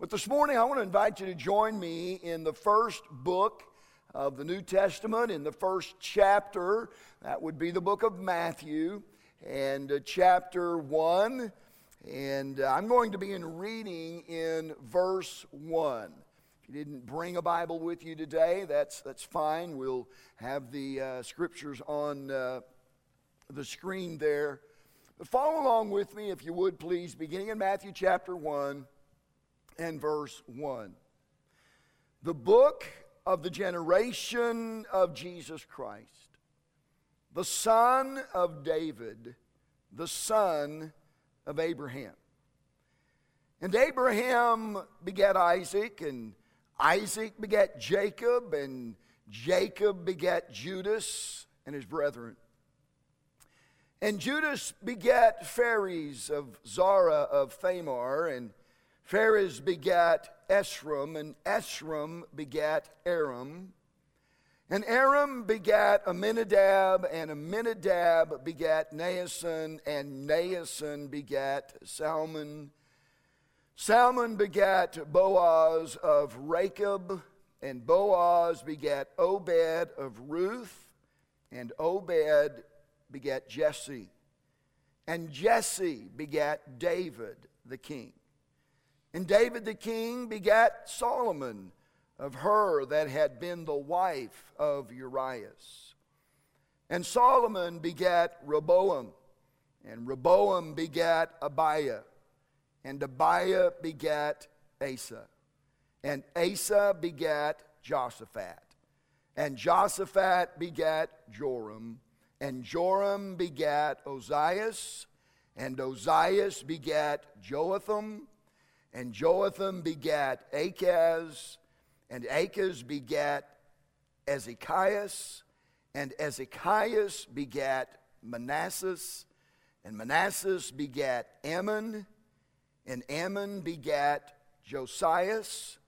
But this morning, I want to invite you to join me in the first book of the New Testament, in the first chapter. That would be the book of Matthew, and uh, chapter 1. And uh, I'm going to be in reading in verse 1. If you didn't bring a Bible with you today, that's, that's fine. We'll have the uh, scriptures on uh, the screen there. But follow along with me, if you would, please, beginning in Matthew chapter 1 and verse 1. The book of the generation of Jesus Christ, the son of David, the son of Abraham. And Abraham begat Isaac, and Isaac begat Jacob, and Jacob begat Judas and his brethren. And Judas begat Phares of Zara of Thamar, and Phares begat Esrom, and Esrom begat Aram. And Aram begat Amminadab, and Amminadab begat Naasson, and Naasson begat Salmon. Salmon begat Boaz of Rachab, and Boaz begat Obed of Ruth, and Obed begat Jesse, and Jesse begat David the king. And David the king begat Solomon of her that had been the wife of Urias. And Solomon begat Rehoboam, and Rehoboam begat Abiah, and Abiah begat Asa, and Asa begat Josaphat, and Josaphat begat Joram, and Joram begat Ozias, and Ozias begat Joatham, and Joatham begat Achaz, and Achaz begat Ezekias, and Ezekias begat Manasses, and Manasses begat Amon, and Amon begat Josias,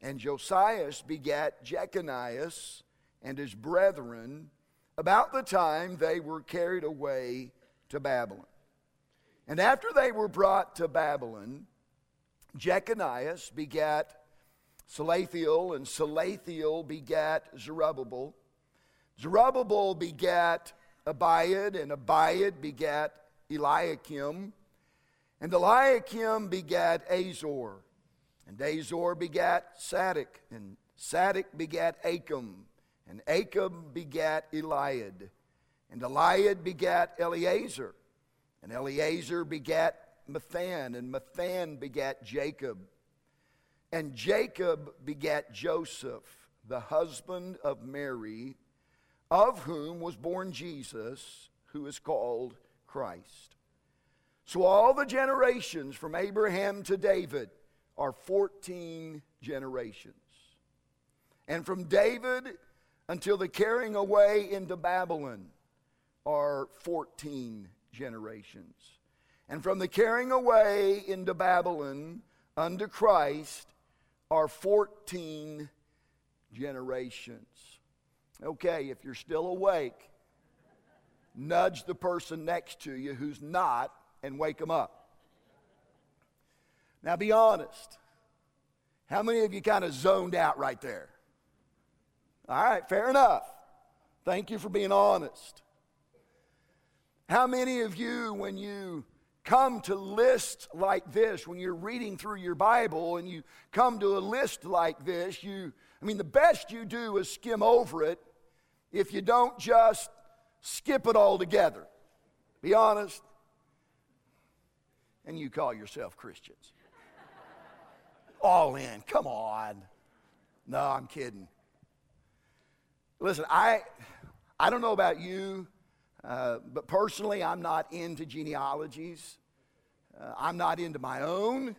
and Josias begat Jeconias and his brethren about the time they were carried away to Babylon. And after they were brought to Babylon, Jeconias begat Salathiel, and Salathiel begat Zerubbabel. Zerubbabel begat Abiad, and Abiad begat Eliakim. And Eliakim begat Azor, and Azor begat Sadoc, and Sadoc begat Achim, and Achim begat Eliad, and Eliad begat Eleazar, and Eleazar begat Matthan, and Matthan begat Jacob. And Jacob begat Joseph, the husband of Mary, of whom was born Jesus, who is called Christ. So all the generations from Abraham to David are 14 generations. And from David until the carrying away into Babylon are 14 generations. And from the carrying away into Babylon unto Christ are 14 generations. Okay, if you're still awake, nudge the person next to you who's not and wake them up. Now, be honest. How many of you kind of zoned out right there? All right, fair enough. Thank you for being honest. How many of you, when you come to lists like this, when you're reading through your Bible and you come to a list like this, you, I mean, the best you do is skim over it if you don't just skip it all together. Be honest. And you call yourself Christians. all in. Come on. No, I'm kidding. Listen, I, I don't know about you. Uh, but personally, I'm not into genealogies. Uh, I'm not into my own.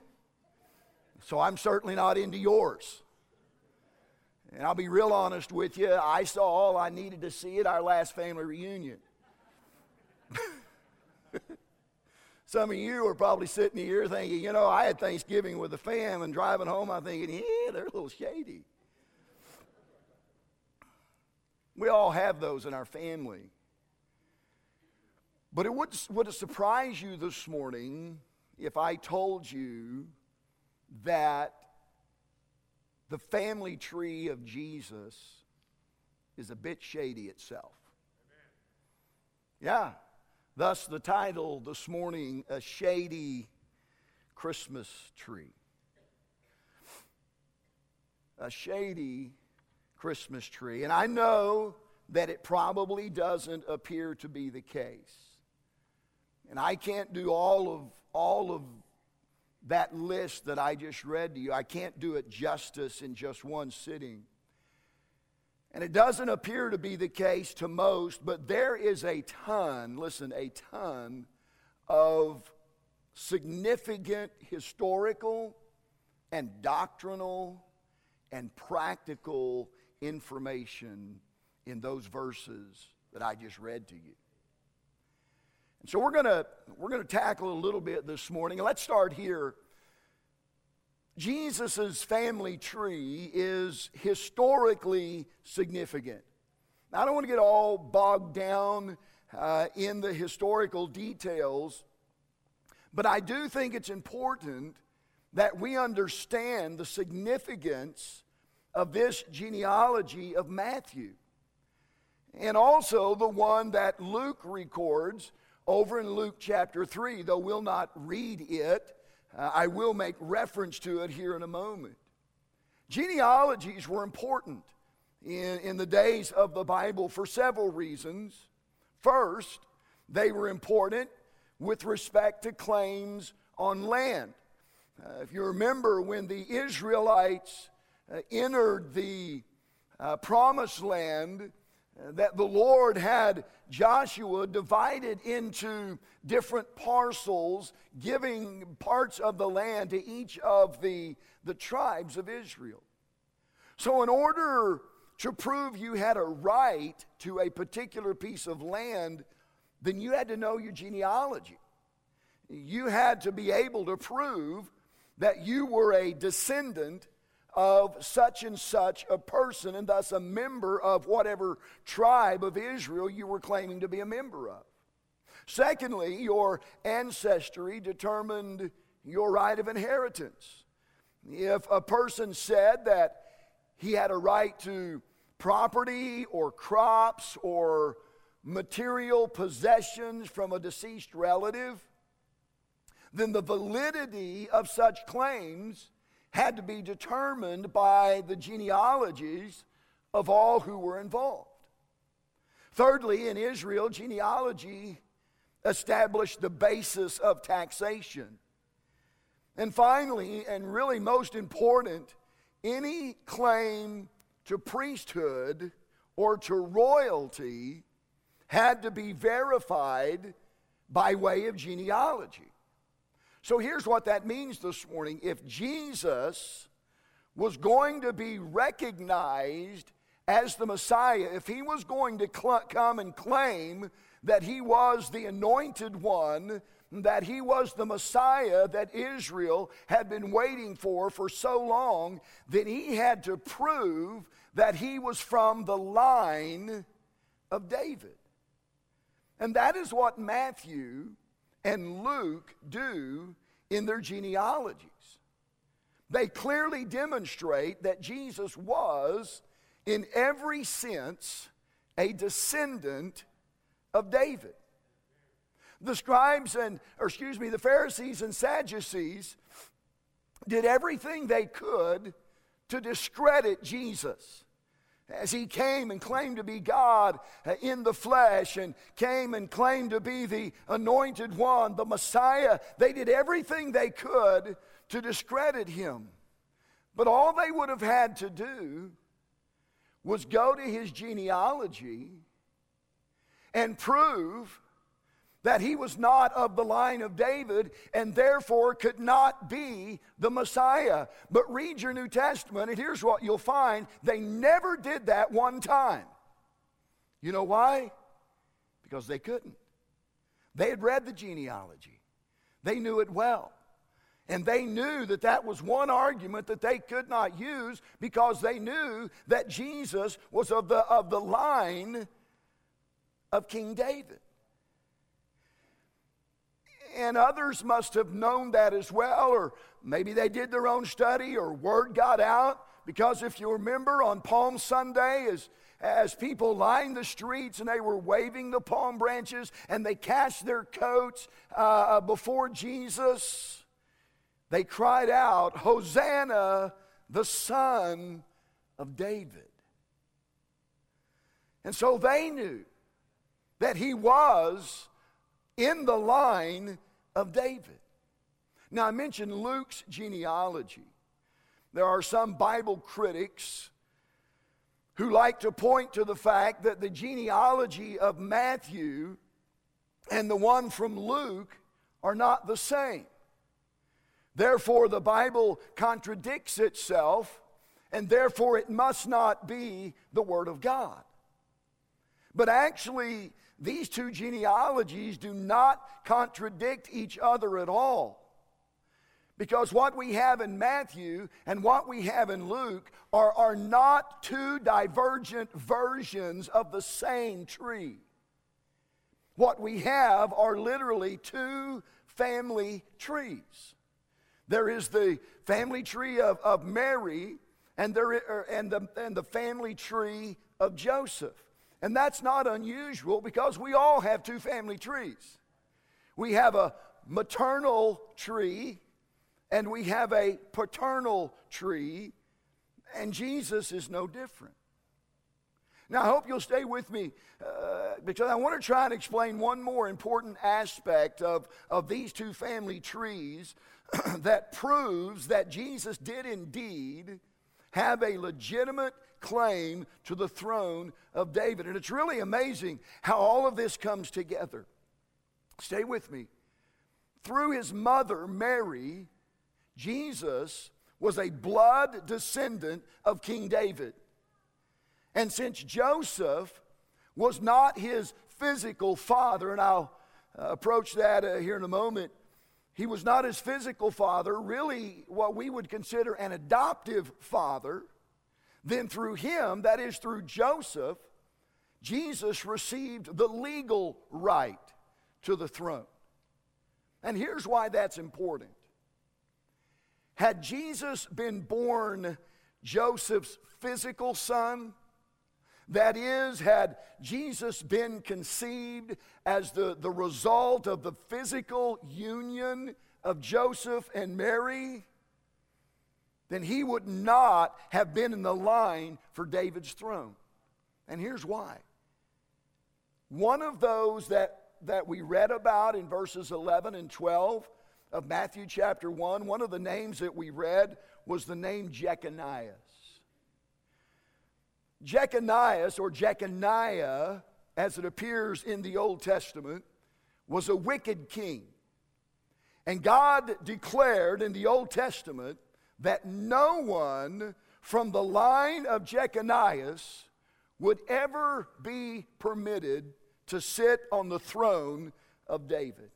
So I'm certainly not into yours. And I'll be real honest with you, I saw all I needed to see at our last family reunion. Some of you are probably sitting here thinking, you know, I had Thanksgiving with the fam and driving home, I'm thinking, yeah, they're a little shady. We all have those in our family. But it would, would it surprise you this morning if I told you that the family tree of Jesus is a bit shady itself. Yeah. Thus, the title this morning A Shady Christmas Tree. A shady Christmas tree. And I know that it probably doesn't appear to be the case. And I can't do all of, all of that list that I just read to you. I can't do it justice in just one sitting. And it doesn't appear to be the case to most, but there is a ton, listen, a ton of significant historical and doctrinal and practical information in those verses that I just read to you. And so we're to we're to tackle a little bit this morning. Let's start here Jesus' family tree is historically significant. Now, I don't want to get all bogged down uh, in the historical details, but I do think it's important that we understand the significance of this genealogy of Matthew. And also the one that Luke records over in Luke chapter 3, though we'll not read it uh, I will make reference to it here in a moment. Genealogies were important in, in the days of the Bible for several reasons. First, they were important with respect to claims on land. Uh, if you remember when the Israelites uh, entered the uh, promised land, that the Lord had Joshua divided into different parcels, giving parts of the land to each of the, the tribes of Israel. So, in order to prove you had a right to a particular piece of land, then you had to know your genealogy. You had to be able to prove that you were a descendant of such and such a person, and thus a member of whatever tribe of Israel you were claiming to be a member of. Secondly, your ancestry determined your right of inheritance. If a person said that he had a right to property or crops or material possessions from a deceased relative, then the validity of such claims had to be determined by the genealogies of all who were involved. Thirdly, in Israel, genealogy established the basis of taxation. And finally, and really most important, any claim to priesthood or to royalty had to be verified by way of genealogy. So here's what that means this morning. If Jesus was going to be recognized as the Messiah, if he was going to cl- come and claim that he was the anointed one, that he was the Messiah that Israel had been waiting for for so long, then he had to prove that he was from the line of David. And that is what Matthew and Luke do in their genealogies. They clearly demonstrate that Jesus was, in every sense, a descendant of David. The scribes and, or excuse me, the Pharisees and Sadducees did everything they could to discredit Jesus as he came and claimed to be God uh, in the flesh and came and claimed to be the anointed one, the Messiah, they did everything they could to discredit him. But all they would have had to do was go to his genealogy and prove that he was not of the line of David and therefore could not be the Messiah. But read your New Testament, and here's what you'll find they never did that one time. You know why? Because they couldn't. They had read the genealogy, they knew it well. And they knew that that was one argument that they could not use because they knew that Jesus was of the, of the line of King David and others must have known that as well, or maybe they did their own study or word got out. Because if you remember on Palm Sunday, as, as people lined the streets and they were waving the palm branches and they cast their coats uh, before Jesus, they cried out, Hosanna, the Son of David. And so they knew that he was in the line of David. Now, I mentioned Luke's genealogy. There are some Bible critics who like to point to the fact that the genealogy of Matthew and the one from Luke are not the same. Therefore, the Bible contradicts itself, and therefore it must not be the Word of God. But actually, these two genealogies do not contradict each other at all. Because what we have in Matthew and what we have in Luke are, are not two divergent versions of the same tree. What we have are literally two family trees. There is the family tree of, of Mary and, there, er, and, the, and the family tree of Joseph. And that's not unusual because we all have two family trees. We have a maternal tree and we have a paternal tree, and Jesus is no different. Now, I hope you'll stay with me uh, because I want to try and explain one more important aspect of, of these two family trees that proves that Jesus did indeed have a legitimate claim to the throne of David. And it's really amazing how all of this comes together. Stay with me. Through his mother, Mary, Jesus was a blood descendant of King David. And since Joseph was not his physical father, and I'll uh, approach that uh, here in a moment, he was not his physical father, really what we would consider an adoptive father. Then through him, that is through Joseph, Jesus received the legal right to the throne. And here's why that's important. Had Jesus been born Joseph's physical son, that is, had Jesus been conceived as the, the result of the physical union of Joseph and Mary, then he would not have been in the line for David's throne. And here's why. One of those that, that we read about in verses 11 and 12 of Matthew chapter 1, one of the names that we read was the name Jeconias. Jeconias, or Jeconiah, as it appears in the Old Testament, was a wicked king. And God declared in the Old Testament that no one from the line of Jeconiah would ever be permitted to sit on the throne of David.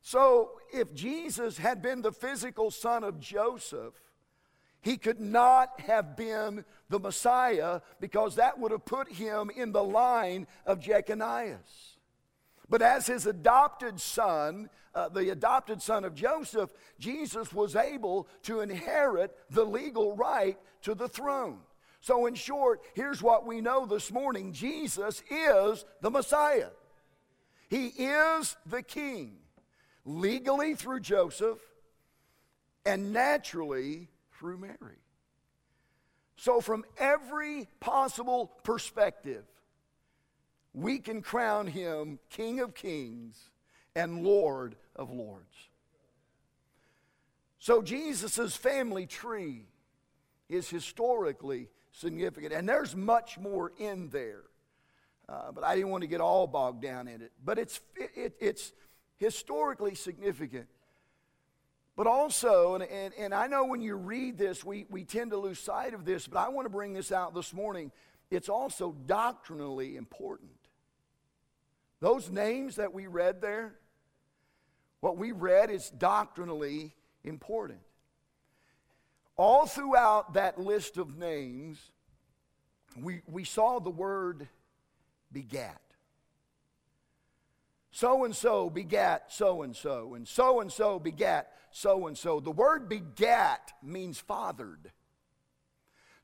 So, if Jesus had been the physical son of Joseph, he could not have been the Messiah because that would have put him in the line of Jeconiah. But as his adopted son, uh, the adopted son of Joseph, Jesus was able to inherit the legal right to the throne. So, in short, here's what we know this morning Jesus is the Messiah, He is the King legally through Joseph, and naturally through Mary. So, from every possible perspective, we can crown him King of Kings and Lord of Lords. So, Jesus' family tree is historically significant, and there's much more in there. Uh, but I didn't want to get all bogged down in it. But it's, it, it's historically significant. But also, and, and, and I know when you read this, we, we tend to lose sight of this, but I want to bring this out this morning. It's also doctrinally important. Those names that we read there, what we read is doctrinally important. All throughout that list of names, we, we saw the word begat so and so begat so and so, and so and so begat so and so. The word begat means fathered.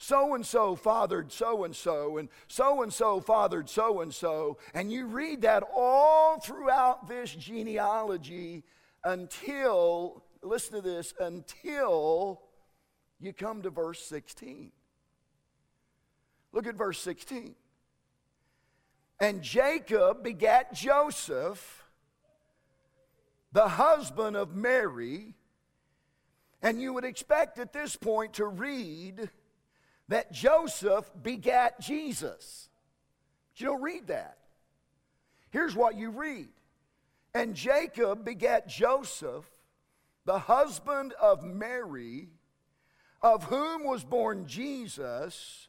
So and so fathered so and so, and so and so fathered so and so. And you read that all throughout this genealogy until, listen to this, until you come to verse 16. Look at verse 16. And Jacob begat Joseph, the husband of Mary. And you would expect at this point to read that Joseph begat Jesus. But you don't read that. Here's what you read And Jacob begat Joseph, the husband of Mary, of whom was born Jesus,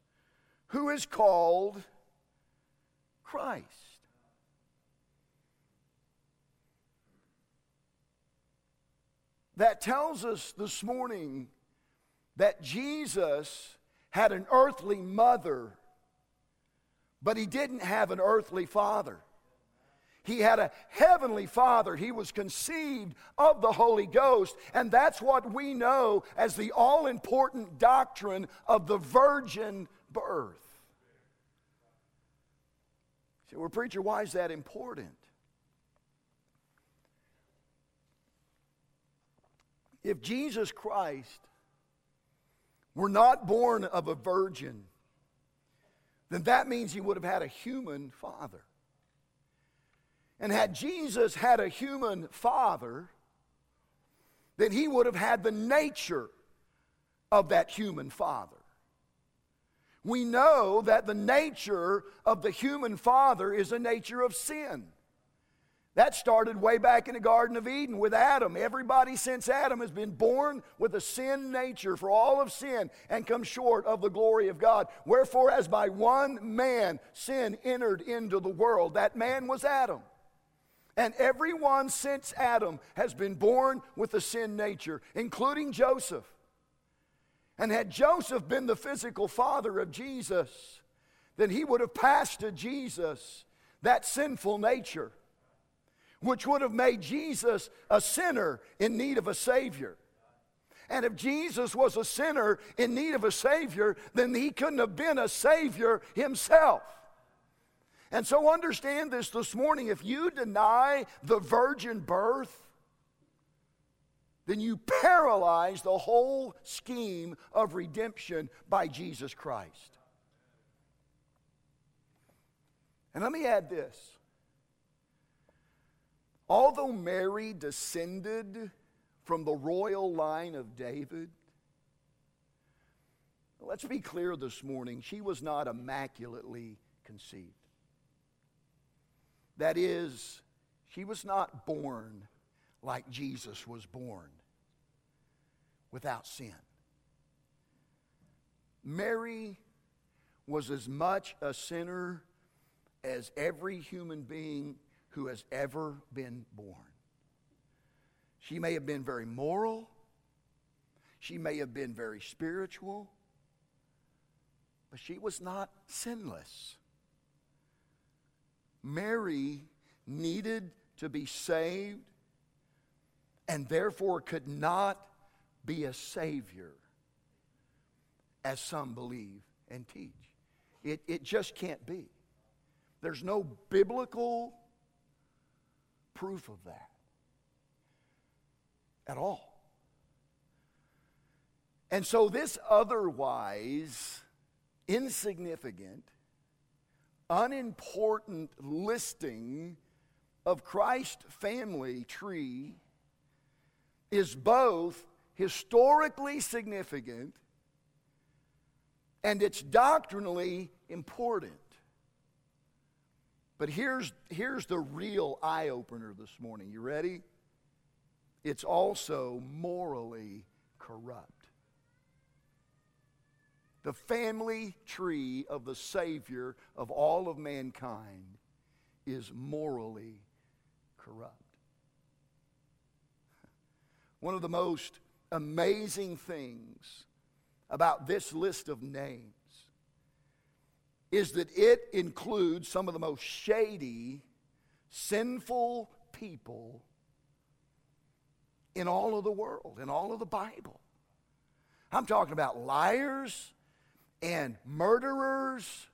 who is called Christ. That tells us this morning that Jesus had an earthly mother, but he didn't have an earthly father. He had a heavenly father. He was conceived of the Holy Ghost. And that's what we know as the all important doctrine of the virgin birth. So, well, preacher, why is that important? If Jesus Christ were not born of a virgin, then that means he would have had a human father. And had Jesus had a human father, then he would have had the nature of that human father. We know that the nature of the human father is a nature of sin. That started way back in the Garden of Eden with Adam. Everybody since Adam has been born with a sin nature, for all of sin, and come short of the glory of God. Wherefore, as by one man sin entered into the world, that man was Adam. And everyone since Adam has been born with a sin nature, including Joseph. And had Joseph been the physical father of Jesus, then he would have passed to Jesus that sinful nature which would have made Jesus a sinner in need of a Savior. And if Jesus was a sinner in need of a Savior, then he couldn't have been a Savior himself. And so understand this this morning if you deny the virgin birth, then you paralyze the whole scheme of redemption by Jesus Christ. And let me add this Although Mary descended from the royal line of David, let's be clear this morning, she was not immaculately conceived. That is, she was not born like Jesus was born without sin. Mary was as much a sinner as every human being who has ever been born. She may have been very moral, she may have been very spiritual, but she was not sinless. Mary needed to be saved and therefore could not be a savior, as some believe and teach. It, it just can't be. There's no biblical proof of that at all. And so, this otherwise insignificant, unimportant listing of Christ's family tree is both historically significant and it's doctrinally important. But here's, here's the real eye opener this morning. You ready? It's also morally corrupt. The family tree of the Savior of all of mankind is morally corrupt. One of the most amazing things about this list of names is that it includes some of the most shady, sinful people in all of the world, in all of the Bible. I'm talking about liars and murderers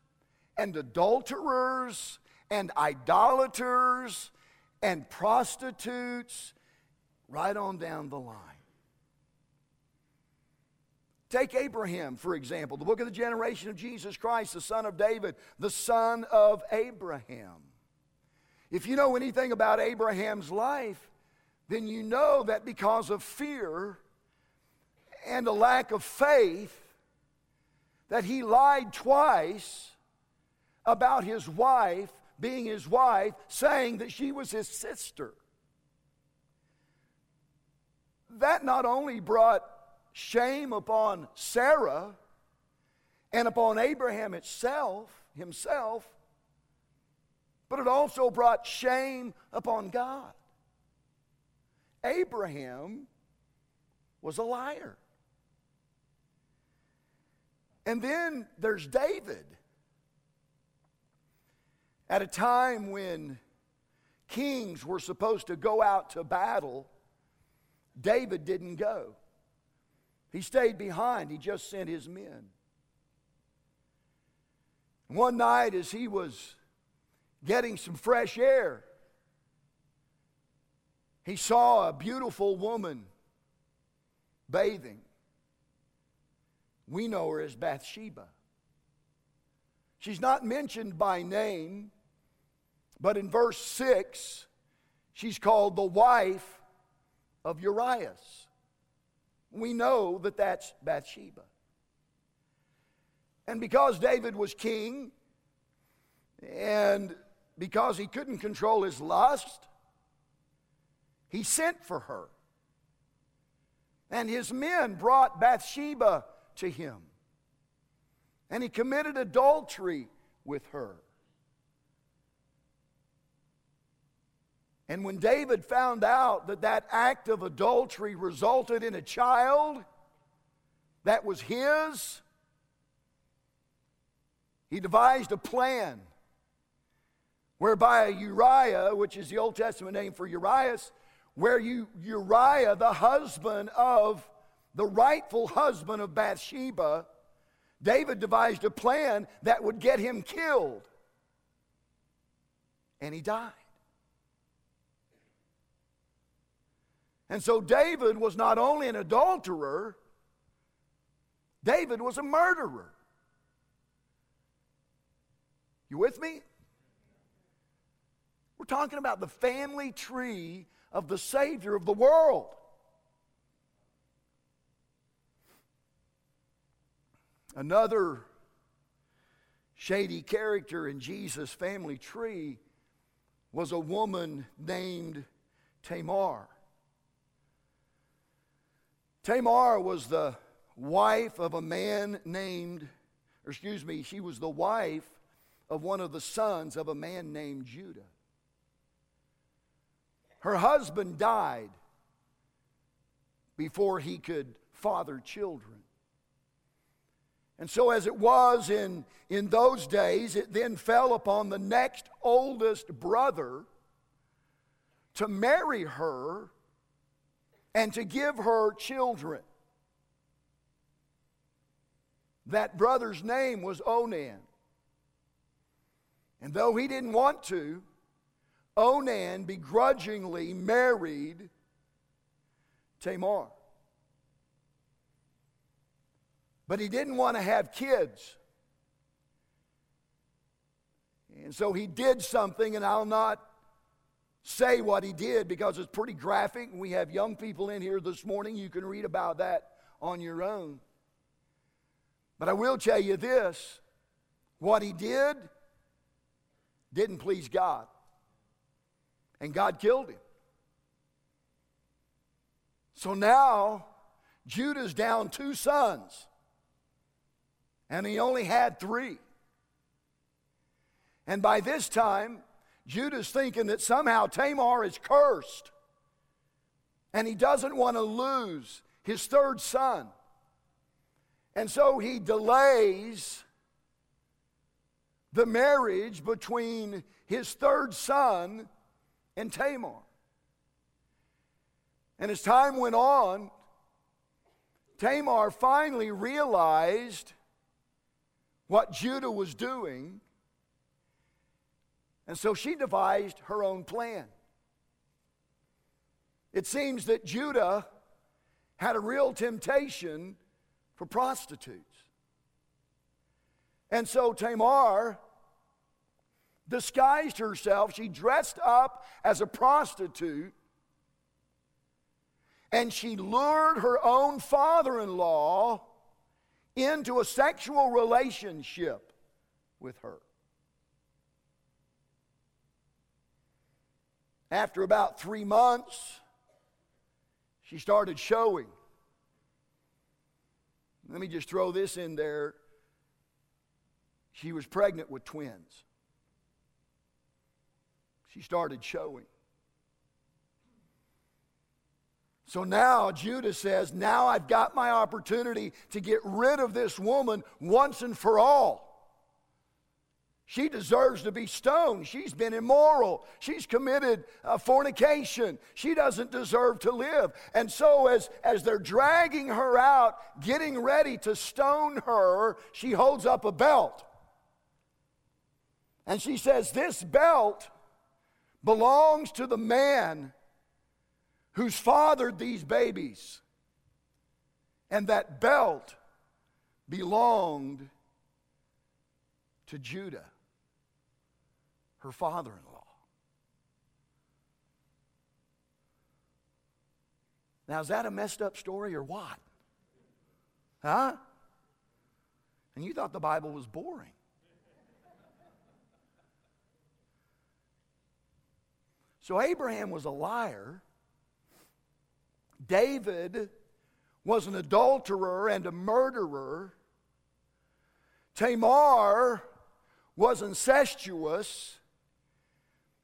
and adulterers and idolaters and prostitutes, right on down the line. Take Abraham, for example, the book of the generation of Jesus Christ, the son of David, the son of Abraham. If you know anything about Abraham's life, then you know that because of fear and a lack of faith, that he lied twice about his wife being his wife, saying that she was his sister. That not only brought shame upon Sarah and upon Abraham itself, himself, but it also brought shame upon God. Abraham was a liar. And then there's David. At a time when kings were supposed to go out to battle, David didn't go. He stayed behind, he just sent his men. One night, as he was getting some fresh air, he saw a beautiful woman bathing. We know her as Bathsheba. She's not mentioned by name, but in verse 6, she's called the wife of Urias. We know that that's Bathsheba. And because David was king, and because he couldn't control his lust, he sent for her. And his men brought Bathsheba to him. And he committed adultery with her. And when David found out that that act of adultery resulted in a child that was his, he devised a plan whereby Uriah, which is the Old Testament name for Urias, where you, Uriah, the husband of the rightful husband of Bathsheba, David devised a plan that would get him killed. And he died. And so David was not only an adulterer, David was a murderer. You with me? We're talking about the family tree of the Savior of the world. Another shady character in Jesus' family tree was a woman named Tamar. Tamar was the wife of a man named, or excuse me, she was the wife of one of the sons of a man named Judah. Her husband died before he could father children. And so, as it was in, in those days, it then fell upon the next oldest brother to marry her and to give her children. That brother's name was Onan. And though he didn't want to, Onan begrudgingly married Tamar. But he didn't want to have kids. And so he did something, and I'll not say what he did because it's pretty graphic. We have young people in here this morning. You can read about that on your own. But I will tell you this what he did didn't please God. And God killed him. So now Judah's down two sons, and he only had three. And by this time, Judah's thinking that somehow Tamar is cursed and he doesn't want to lose his third son. And so he delays the marriage between his third son and Tamar. And as time went on, Tamar finally realized what Judah was doing. And so she devised her own plan. It seems that Judah had a real temptation for prostitutes. And so Tamar disguised herself. She dressed up as a prostitute and she lured her own father in law into a sexual relationship with her. After about three months, she started showing. Let me just throw this in there. She was pregnant with twins. She started showing. So now Judah says, Now I've got my opportunity to get rid of this woman once and for all. She deserves to be stoned. She's been immoral. She's committed uh, fornication. She doesn't deserve to live. And so, as, as they're dragging her out, getting ready to stone her, she holds up a belt. And she says, This belt belongs to the man who's fathered these babies. And that belt belonged to Judah her father in law. Now, is that a messed up story or what? Huh? And you thought the Bible was boring. So, Abraham was a liar. David was an adulterer and a murderer. Tamar was incestuous.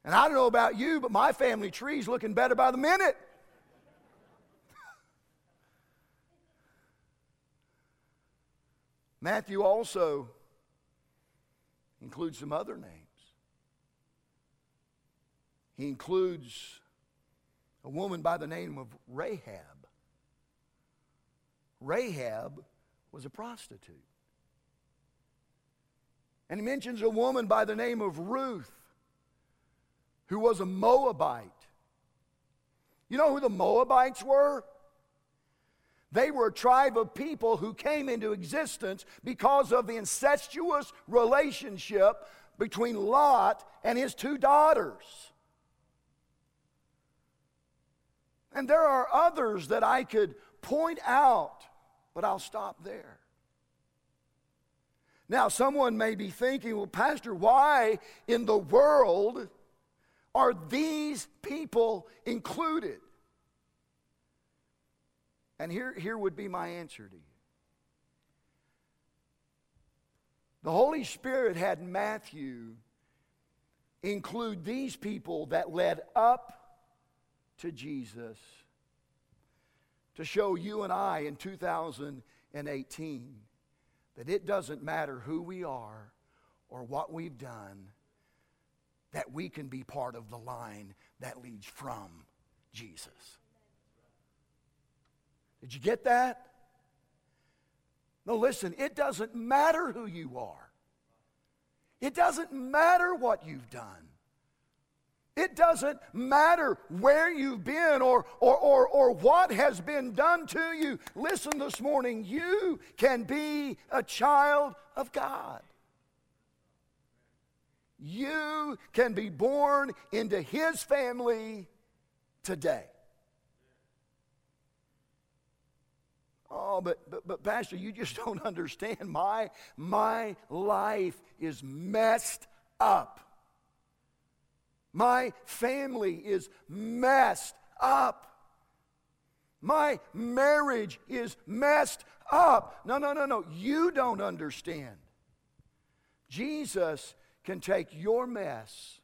And I don't know about you, but my family tree's looking better by the minute. Matthew also includes some other names. He includes a woman by the name of Rahab. Rahab was a prostitute. And he mentions a woman by the name of Ruth who was a Moabite. You know who the Moabites were? They were a tribe of people who came into existence because of the incestuous relationship between Lot and his two daughters. And there are others that I could point out, but I'll stop there. Now, someone may be thinking, well, Pastor, why in the world are these people included? And here, here would be my answer to you. The Holy Spirit had Matthew include these people that led up to Jesus to show you and I in 2018 that it doesn't matter who we are or what we've done that we can be part of the line that leads from Jesus. Did you get that? No, listen, it doesn't matter who you are. It doesn't matter what you've done. It doesn't matter where you've been or, or, or, or what has been done to you. Listen this morning, you can be a child of God. You can be born into His family today. Oh, but, but, but Pastor, you just don't understand. My, my life is messed up. My family is messed up. My marriage is messed up. No, no, no, no. You don't understand. Jesus can take your mess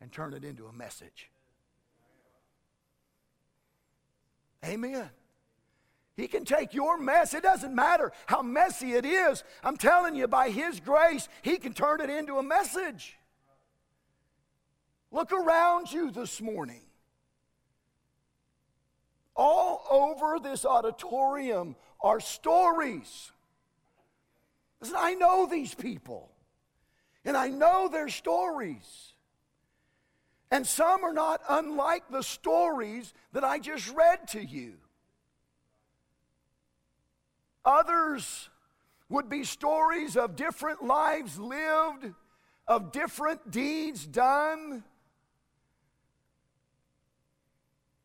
and turn it into a message. Amen. He can take your mess. It doesn't matter how messy it is. I'm telling you, by His grace, He can turn it into a message. Look around you this morning. All over this auditorium are stories Listen, I know these people, and I know their stories. And some are not unlike the stories that I just read to you. Others would be stories of different lives lived, of different deeds done.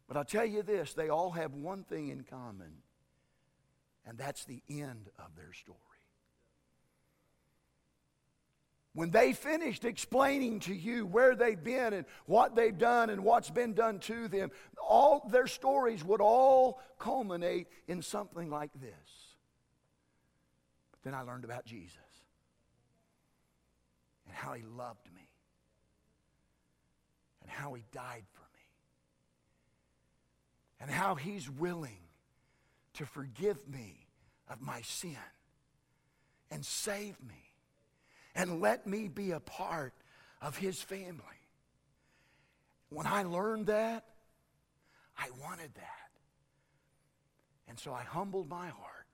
But I'll tell you this they all have one thing in common, and that's the end of their story. When they finished explaining to you where they've been and what they've done and what's been done to them, all their stories would all culminate in something like this. But then I learned about Jesus and how he loved me and how he died for me and how he's willing to forgive me of my sin and save me and let me be a part of his family. When I learned that, I wanted that. And so I humbled my heart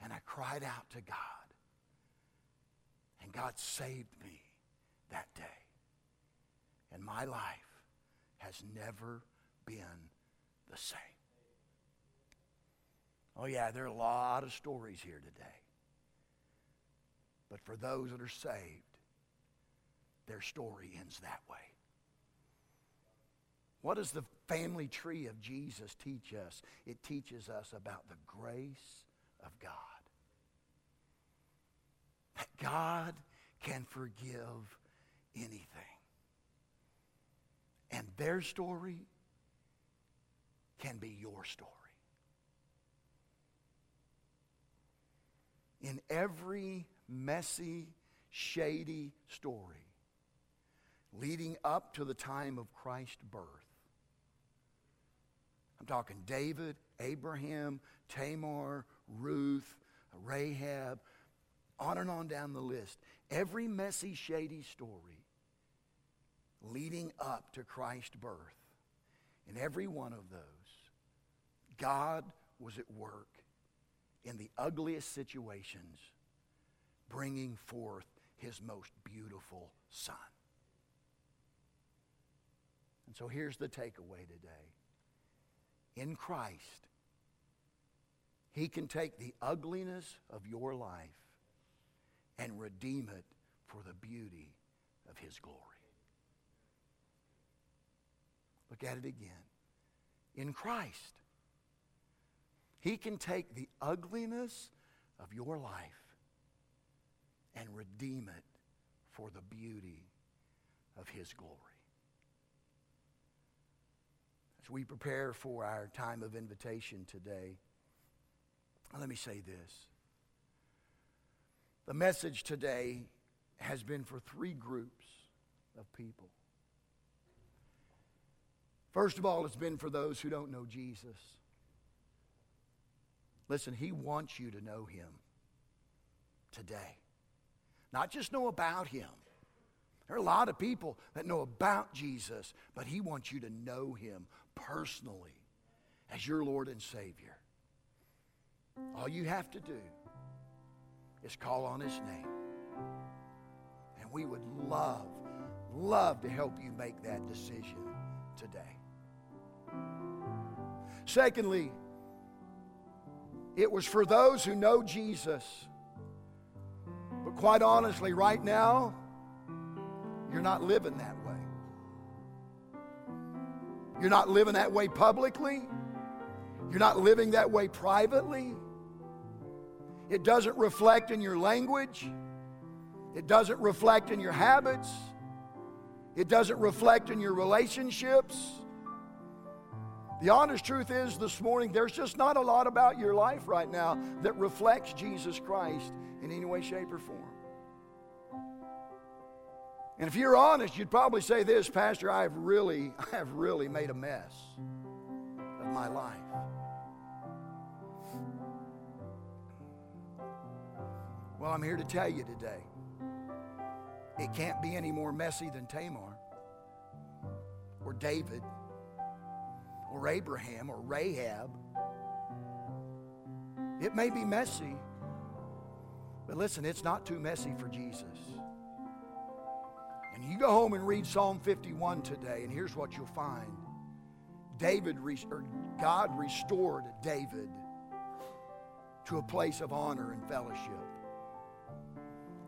and I cried out to God. And God saved me that day. And my life has never been the same. Oh, yeah, there are a lot of stories here today. But for those that are saved, their story ends that way. What does the family tree of Jesus teach us? It teaches us about the grace of God. That God can forgive anything. And their story can be your story. In every messy, shady story leading up to the time of Christ's birth. I'm talking David, Abraham, Tamar, Ruth, Rahab, on and on down the list. Every messy, shady story leading up to Christ's birth. In every one of those, God was at work in the ugliest situations bringing forth his most beautiful son. And so here's the takeaway today. In Christ, he can take the ugliness of your life and redeem it for the beauty of his glory. Look at it again. In Christ, he can take the ugliness of your life and redeem it for the beauty of His glory. As we prepare for our time of invitation today, let me say this. The message today has been for three groups of people. First of all, it's been for those who don't know Jesus. Listen, He wants you to know Him today. Not just know about him. There are a lot of people that know about Jesus, but he wants you to know him personally as your Lord and Savior. All you have to do is call on his name. And we would love, love to help you make that decision today. Secondly, it was for those who know Jesus quite honestly, right now, you're not living that way. You're not living that way publicly. You're not living that way privately. It doesn't reflect in your language. It doesn't reflect in your habits. It doesn't reflect in your relationships. The honest truth is, this morning, there's just not a lot about your life right now that reflects Jesus Christ in any way, shape, or form. And if you're honest, you'd probably say this, Pastor, I've really, I've really made a mess of my life. Well, I'm here to tell you today it can't be any more messy than Tamar or David or Abraham or Rahab. It may be messy, But listen, it's not too messy for Jesus. And you go home and read Psalm 51 today, and here's what you'll find. David, or God restored David to a place of honor and fellowship.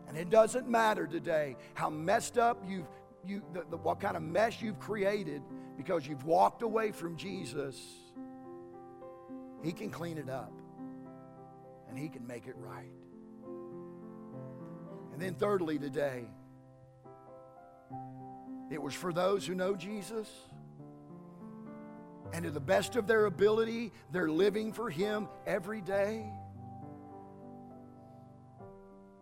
And it doesn't matter today how messed up you've, you, the, the, what kind of mess you've created because you've walked away from Jesus. He can clean it up and He can make it right. And then, thirdly, today, it was for those who know Jesus and to the best of their ability, they're living for Him every day.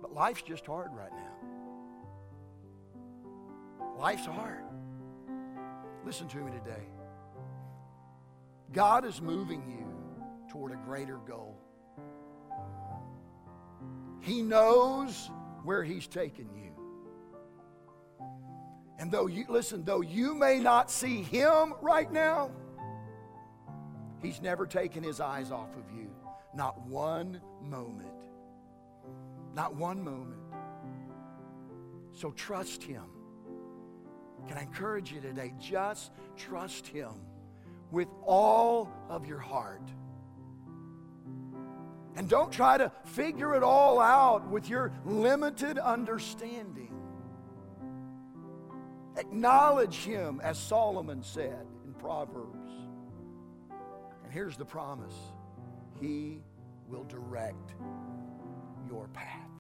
But life's just hard right now. Life's hard. Listen to me today. God is moving you toward a greater goal. He knows where He's taken you. And though you, listen, though you may not see Him right now, He's never taken his eyes off of you. Not one moment. Not one moment. So trust him. Can I encourage you today? Just trust him with all of your heart. And don't try to figure it all out with your limited understanding. Acknowledge him, as Solomon said in Proverbs. And here's the promise He will direct your path.